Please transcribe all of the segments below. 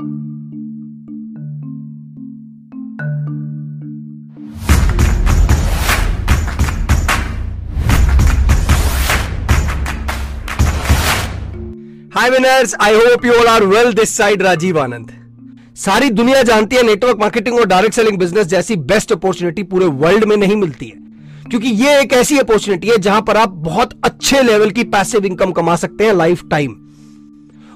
Hi winners I hope you all are well this side Rajeev Anand सारी दुनिया जानती है नेटवर्क मार्केटिंग और डायरेक्ट सेलिंग बिज़नेस जैसी बेस्ट अपॉर्चुनिटी पूरे वर्ल्ड में नहीं मिलती है। क्योंकि ये एक ऐसी अपॉर्चुनिटी है जहाँ पर आप बहुत अच्छे लेवल की पैसिव इनकम कमा सकते हैं लाइफ टाइम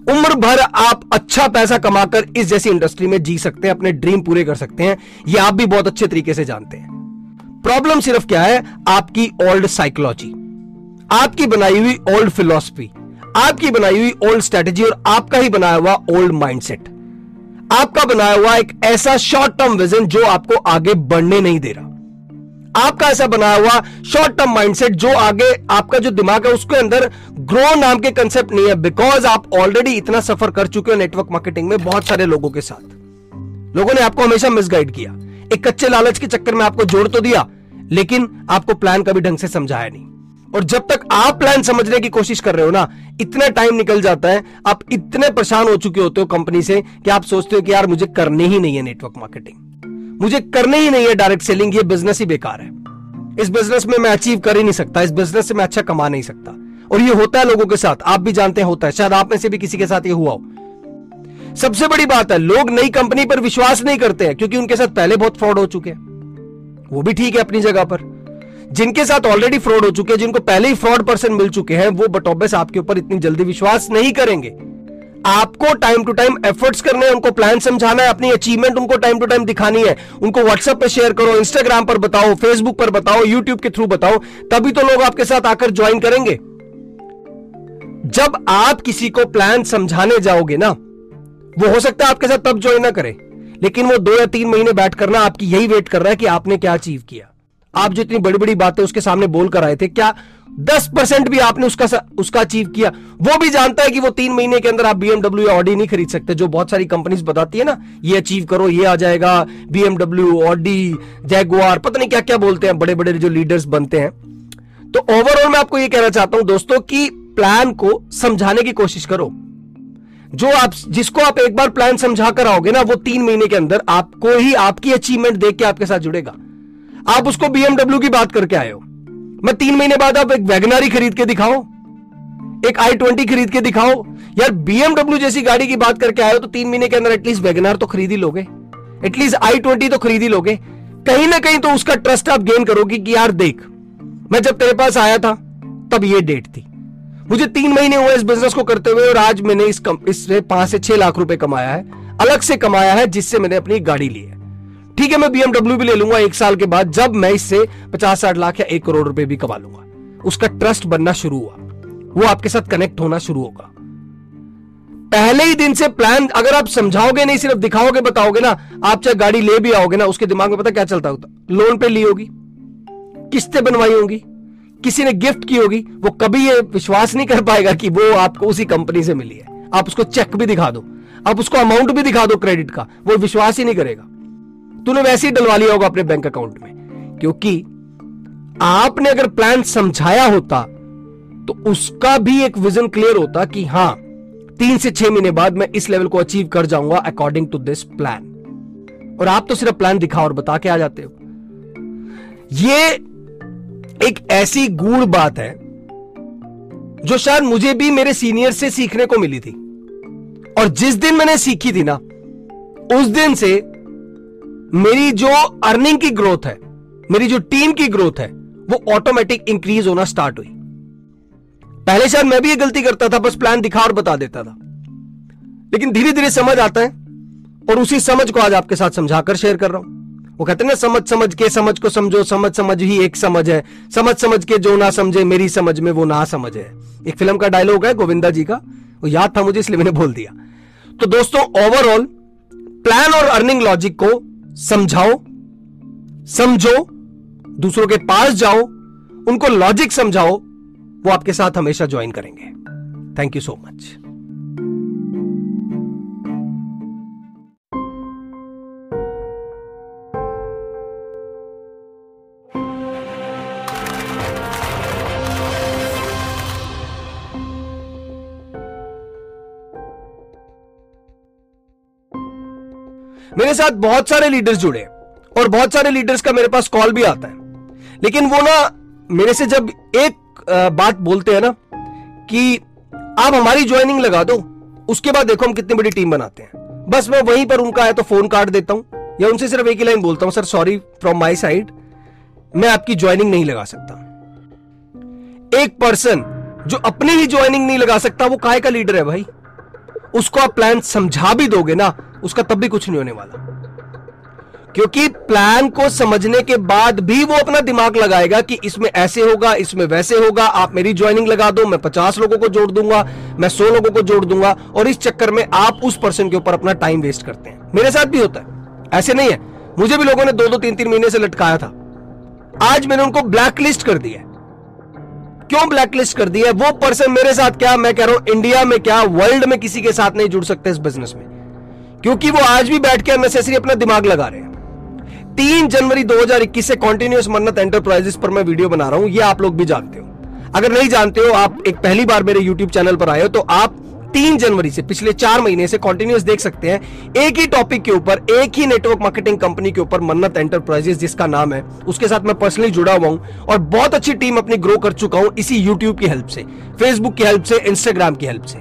उम्र भर आप अच्छा पैसा कमाकर इस जैसी इंडस्ट्री में जी सकते हैं, अपने ड्रीम पूरे कर सकते हैं, ये आप भी बहुत अच्छे तरीके से जानते हैं। प्रॉब्लम सिर्फ़ क्या है? आपकी ओल्ड साइकोलॉजी आपकी बनाई हुई ओल्ड फिलॉसफी आपकी बनाई हुई ओल्ड स्ट्रेटेजी और आपका ही बनाया हुआ ओल्ड माइंडसेट आपका बनाया हुआ एक ऐसा शॉर्ट टर्म विजन जो आपको आगे बढ़ने नहीं दे रहा। आपका ऐसा बनाया हुआ शॉर्ट टर्म माइंडसेट जो आगे आपका जो दिमाग है, उसके अंदर ग्रो नाम के कंसेप्ट नहीं है बिकॉज़ आप ऑलरेडी इतना सफ़र कर चुके हो नेटवर्क मार्केटिंग में बहुत सारे लोगों के साथ। लोगों ने आपको हमेशा मिसगाइड किया। एक कच्चे लालच के चक्कर में आपको जोड़ तो दिया, लेकिन आपको प्लान कभी ढंग से समझाया नहीं। और जब तक आप प्लान समझने की कोशिश कर रहे हो ना, इतना टाइम निकल जाता है, आप इतने परेशान हो चुके होते हो कंपनी से कि आप सोचते हो कि यार मुझे करने ही नहीं है नेटवर्क मार्केटिंग मुझे करने ही नहीं है डायरेक्ट सेलिंग ये बिज़नेस ही बेकार है। इस बिज़नेस में मैं अचीव कर ही नहीं सकता, इस बिज़नेस से मैं अच्छा कमा नहीं सकता। और ये होता है लोगों के साथ, आप भी जानते हैं, होता है। शायद आप में से भी किसी के साथ ये हुआ हो। सबसे बड़ी बात है, लोग नई कंपनी पर विश्वास नहीं करते हैं, क्योंकि उनके साथ पहले बहुत फ्रॉड हो चुके हैं। वो भी ठीक है अपनी जगह पर। जिनके साथ ऑलरेडी फ्रॉड हो चुके हैं, जिनको पहले ही फ्रॉड पर्सन मिल चुके हैं, वो बटोबेस आपके ऊपर इतनी जल्दी विश्वास नहीं करेंगे। आपको टाइम टू टाइम एफर्ट्स करने हैं, उनको प्लान समझाना है, अपनी अचीवमेंट उनको टाइम टू टाइम दिखानी है। उनको व्हाट्सएप पे शेयर करो इंस्टाग्राम पर बताओ फेसबुक पर बताओ यूट्यूब के थ्रू बताओ, तभी तो लोग आपके साथ आकर ज्वाइन करेंगे। जब आप किसी को प्लान समझाने जाओगे ना, वो हो सकता है आपके साथ तब ज्वाइन ना करे, लेकिन वो दो या तीन महीने बैठ करना आपकी यही वेट कर रहा है कि आपने क्या अचीव किया। आप जो इतनी बड़ी बड़ी बातें उसके सामने बोल कर आए थे, क्या दस परसेंट भी आपने उसका उसका अचीव किया? वो भी जानता है कि वो तीन महीने के अंदर आप बीएमडब्ल्यू या ऑडी नहीं खरीद सकते, जो बहुत सारी कंपनीज़ बताती है ना, ये अचीव करो, ये आ जाएगा बीएमडब्ल्यू ऑडी जैगुआर पता नहीं क्या क्या बोलते हैं बड़े बड़े जो लीडर्स बनते हैं। तो ओवरऑल मैं आपको ये कहना चाहता हूँ दोस्तों की प्लान को समझाने की कोशिश करो। जो आप, जिसको आप एक बार प्लान समझा कर आओगे ना, वो तीन महीने के अंदर आपको ही आपकी अचीवमेंट देख के आपके साथ जुड़ेगा। आप उसको बीएमडब्ल्यू की बात करके आए हो। मैं तीन महीने बाद आप एक वैगनारी खरीद के दिखाओ एक आई ट्वेंटी खरीद के दिखाओ यार बीएमडब्ल्यू जैसी गाड़ी की बात करके आए हो तो तीन महीने के अंदर एटलीस्ट वैगनार तो खरीद ही लोगे। एटलीस्ट आई ट्वेंटी तो खरीद ही लोगे। कहीं ना कहीं तो उसका ट्रस्ट आप गेन करोगे कि यार देख, मैं जब तेरे पास आया था, तब ये डेट थी। मुझे तीन महीने हुए इस बिज़नेस को करते हुए और आज मैंने इस इससे पाँच से छह लाख रुपए कमाया है, अलग से कमाया है जिससे मैंने अपनी गाड़ी ली है। ठीक है, मैं बीएमडब्ल्यू भी ले लूँगा, एक साल के बाद जब मैं इससे पचास साठ लाख या एक करोड़ रुपए भी कमा लूँगा। उसका ट्रस्ट बनना शुरू हुआ। वो आपके साथ कनेक्ट होना शुरू होगा। पहले ही दिन से प्लान अगर आप समझाओगे नहीं, सिर्फ़ दिखाओगे, बताओगे ना, आप चाहे गाड़ी ले भी आओगे ना, उसके दिमाग में पता क्या चलता होता? लोन पे ली होगी। किस्तें बनवाई होंगी। किसी ने गिफ्ट की होगी। वो कभी ये विश्वास नहीं कर पाएगा कि वो आपको उसी कंपनी से मिली है। आप उसको चेक भी दिखा दो। आप उसको अमाउंट भी दिखा दो क्रेडिट का। वो विश्वास ही नहीं करेगा। तूने वैसे ही डलवा लिया होगा अपने बैंक अकाउंट में। क्योंकि आपने अगर प्लान समझाया होता तो उसका भी एक विजन क्लियर होता कि हाँ, तीन से छह महीने बाद मैं इस लेवल को अचीव कर जाऊँगा अकॉर्डिंग टू दिस प्लान और आप तो सिर्फ़ प्लान दिखा और बता के आ जाते हो। ये एक ऐसी गूढ़ बात है, जो शायद मुझे भी मेरे सीनियर से सीखने को मिली थी। और जिस दिन मैंने सीखी थी ना, उस दिन से मेरी जो अर्निंग की ग्रोथ है, मेरी जो टीम की ग्रोथ है, वो ऑटोमेटिक इंक्रीज होना स्टार्ट हुई। पहले शायद मैं भी ये गलती करता था, बस प्लान दिखा और बता देता था। लेकिन धीरे धीरे समझ आता है, और उसी समझ को आज आपके साथ समझाकर शेयर कर रहा हूँ। वो कहते हैं ना, समझ समझ के, समझ को समझो, समझ समझ ही एक समझ है। समझ समझ के जो ना समझे, मेरी समझ में वो ना समझ। है एक फ़िल्म का डायलॉग है, गोविंदा जी का। वो याद था मुझे, इसलिए मैंने बोल दिया। तो दोस्तों ओवरऑल प्लान और अर्निंग लॉजिक को समझाओ, समझो, दूसरों के पास जाओ, उनको लॉजिक समझाओ, वो आपके साथ हमेशा ज्वाइन करेंगे। थैंक यू सो मच मेरे साथ बहुत सारे लीडर्स जुड़े और बहुत सारे लीडर्स का मेरे पास कॉल भी आता है। लेकिन वो ना मेरे से जब एक बात बोलते हैं ना कि आप हमारी ज्वाइनिंग लगा दो, उसके बाद देखो हम कितनी बड़ी टीम बनाते हैं। बस मैं वहीं पर उनका है तो फ़ोन काट देता हूँ, या उनसे सिर्फ़ एक ही लाइन बोलता हूँ sir sorry from my side मैं आपकी ज्वाइनिंग नहीं लगा सकता। एक पर्सन जो अपनी ही ज्वाइनिंग नहीं लगा सकता, वो काय का लीडर है भाई? उसको आप प्लान समझा भी दोगे ना, उसका तब भी कुछ नहीं होने वाला। क्योंकि प्लान को समझने के बाद भी वो अपना दिमाग लगाएगा कि इसमें ऐसे होगा, इसमें वैसे होगा, आप मेरी ज्वाइनिंग लगा दो, मैं पचास लोगों को जोड़ दूँगा, मैं सौ लोगों को जोड़ दूँगा, और इस चक्कर में आप उस पर्सन के ऊपर अपना टाइम वेस्ट करते हैं। मेरे साथ भी होता है। ऐसे नहीं है। मुझे भी लोगों ने दो दो तीन तीन महीने से लटकाया था। आज मैंने उनको ब्लैकलिस्ट कर दिया क्यों ब्लैकलिस्ट कर दिया वो पर्सन मेरे साथ क्या, मैं कह रहा हूँ इंडिया में क्या वर्ल्ड में किसी के साथ नहीं जुड़ सकते इस बिज़नेस में? क्योंकि वो आज भी बैठ के अननेसेसरी अपना दिमाग लगा रहे हैं। तीन जनवरी 2021 से कॉन्टिन्यूस मन्नत एंटरप्राइजेस पर मैं वीडियो बना रहा हूँ, ये आप लोग भी जानते हो। अगर नहीं जानते हो, आप एक पहली बार मेरे यूट्यूब चैनल पर आए हो तो आप तीन जनवरी से, पिछले चार महीने से कंटिन्यूस देख सकते हैं, एक ही टॉपिक के ऊपर, एक ही नेटवर्क मार्केटिंग कंपनी के ऊपर मन्नत एंटरप्राइजेस जिसका नाम है, उसके साथ मैं पर्सनली जुड़ा हुआ हूँ, और बहुत अच्छी टीम अपनी ग्रो कर चुका हूँ इसी यूट्यूब की हेल्प से फेसबुक की हेल्प से इंस्टाग्राम की हेल्प से।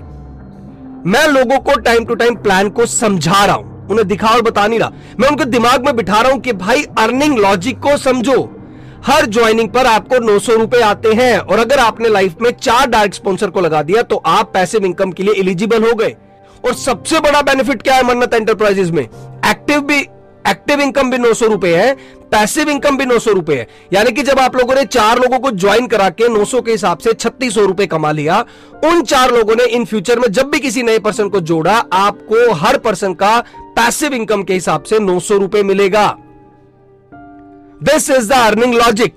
मैं लोगों को टाइम टू टाइम प्लान को समझा रहा हूँ, उन्हें दिखा और बता नहीं रहा। मैं उनके दिमाग में बिठा रहा हूँ कि भाई अर्निंग लॉजिक को समझो। हर ज्वाइनिंग पर आपको नौ सौ रूपए आते हैं। और अगर आपने लाइफ में चार डायरेक्ट स्पॉन्सर को लगा दिया तो आप पैसिव इनकम के लिए एलिजिबल हो गए। और सबसे बड़ा बेनिफिट क्या है मन्नत एंटरप्राइजेस में? एक्टिव भी एक्टिव इनकम भी नौ सौ रुपए है पैसिव इनकम भी नौ सौ रुपए है। यानी कि जब आप लोगों ने चार लोगों को ज्वाइन करा के नौ सौ के हिसाब से छत्तीस सौ रुपए कमा लिया, उन चार लोगों ने इन फ्यूचर में जब भी किसी नए पर्सन को जोड़ा, आपको हर पर्सन का पैसिव इनकम के हिसाब से नौ सौ रुपए मिलेगा। This is the earning logic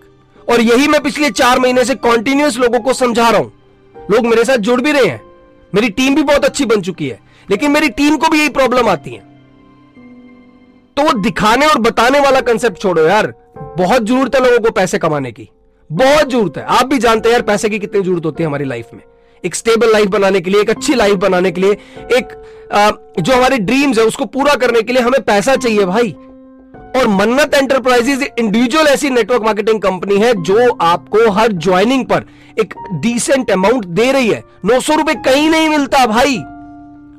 और यही मैं पिछले चार महीने से कॉन्टिन्यूस लोगों को समझा रहा हूँ। लोग मेरे साथ जुड़ भी रहे हैं। मेरी टीम भी बहुत अच्छी बन चुकी है। लेकिन मेरी टीम को भी यही प्रॉब्लम आती है। तो वो दिखाने और बताने वाला कंसेप्ट छोड़ो यार। बहुत ज़रूरत है लोगों को पैसे कमाने की। बहुत ज़रूरत है। आप भी जानते हैं यार पैसे की कितनी ज़रूरत होती है हमारी लाइफ में। एक स्टेबल लाइफ बनाने के लिए एक अच्छी लाइफ बनाने के लिए एक आ, जो हमारे ड्रीम्स है उसको पूरा करने के लिए हमें पैसा चाहिए भाई। और मन्नत एंटरप्राइजेज इंडिविजुअल ऐसी नेटवर्क मार्केटिंग कंपनी है जो आपको हर ज्वाइनिंग पर एक डिसेंट अमाउंट दे रही है। नौ सौ रुपए कहीं नहीं मिलता भाई।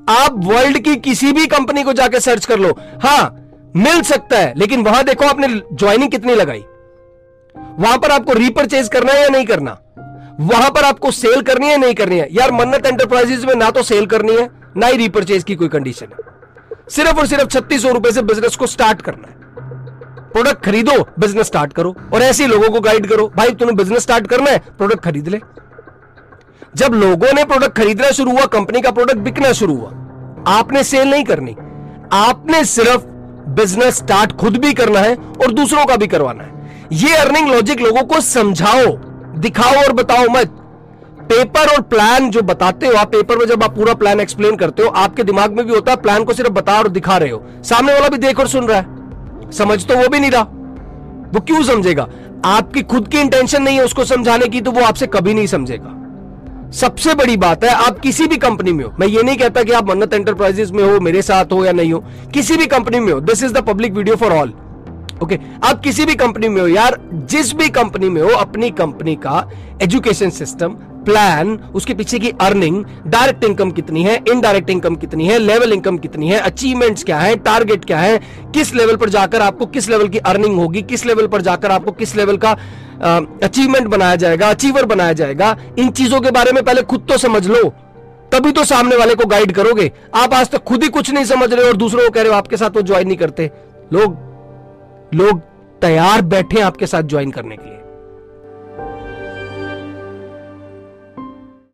आप वर्ल्ड की किसी भी कंपनी को जाकर सर्च कर लो। हाँ, मिल सकता है, लेकिन वहाँ देखो आपने ज्वाइनिंग कितनी लगाई। वहाँ पर आपको रिपर्चेज करना है या नहीं करना? वहाँ पर आपको सेल करनी है नहीं करनी है? यार, मन्नत एंटरप्राइजेज में ना तो सेल करनी है, ना ही रिपर्चेज की कोई कंडीशन है। सिर्फ़ और सिर्फ़ छत्तीस रुपए से बिज़नेस को स्टार्ट करना है। प्रोडक्ट खरीदो बिज़नेस स्टार्ट करो और ऐसे लोगों को गाइड करो, भाई, तुम्हें बिज़नेस स्टार्ट करना है प्रोडक्ट खरीद ले। जब लोगों ने प्रोडक्ट खरीदना शुरू हुआ कंपनी का प्रोडक्ट बिकना शुरू हुआ, आपने सेल नहीं करनी। आपने सिर्फ़ बिज़नेस स्टार्ट खुद भी करना है और दूसरों का भी करवाना है। ये अर्निंग लॉजिक लोगों को समझाओ, दिखाओ और बताओ मत। पेपर और प्लान जो बताते हो, आप पेपर में जब आप पूरा प्लान एक्सप्लेन करते हो, आपके दिमाग में भी होता है प्लान को सिर्फ़ बता और दिखा रहे हो। सामने वाला भी देख और सुन रहा है। समझ तो वो भी नहीं रहा। वो क्यों समझेगा? आपकी खुद की इंटेंशन नहीं है उसको समझाने की तो वो आपसे कभी नहीं समझेगा। सबसे बड़ी बात है, आप किसी भी कंपनी में हो, मैं ये नहीं कहता कि आप मन्नत एंटरप्राइजेस में हो, मेरे साथ हो या नहीं हो, किसी भी कंपनी में हो this is the public video for all okay आप किसी भी कंपनी में हो, यार, जिस भी कंपनी में हो, अपनी कंपनी का एजुकेशन सिस्टम प्लान उसके पीछे की अर्निंग डायरेक्ट इनकम कितनी है इनडायरेक्ट इनकम कितनी है लेवल इनकम कितनी है अचीवमेंट्स क्या है टारगेट क्या है, किस लेवल पर जाकर आपको किस लेवल की अर्निंग होगी, किस लेवल पर जाकर आपको किस लेवल का अचीवमेंट बनाया जाएगा अचीवर बनाया जाएगा, इन चीज़ों के बारे में पहले खुद तो समझ लो, तभी तो सामने वाले को गाइड करोगे। आप आज तक खुद ही कुछ नहीं समझ रहे और दूसरों को कह रहे हो, आपके साथ वो ज्वाइन नहीं करते। लोग लोग तैयार बैठे आपके साथ ज्वाइन करने के लिए।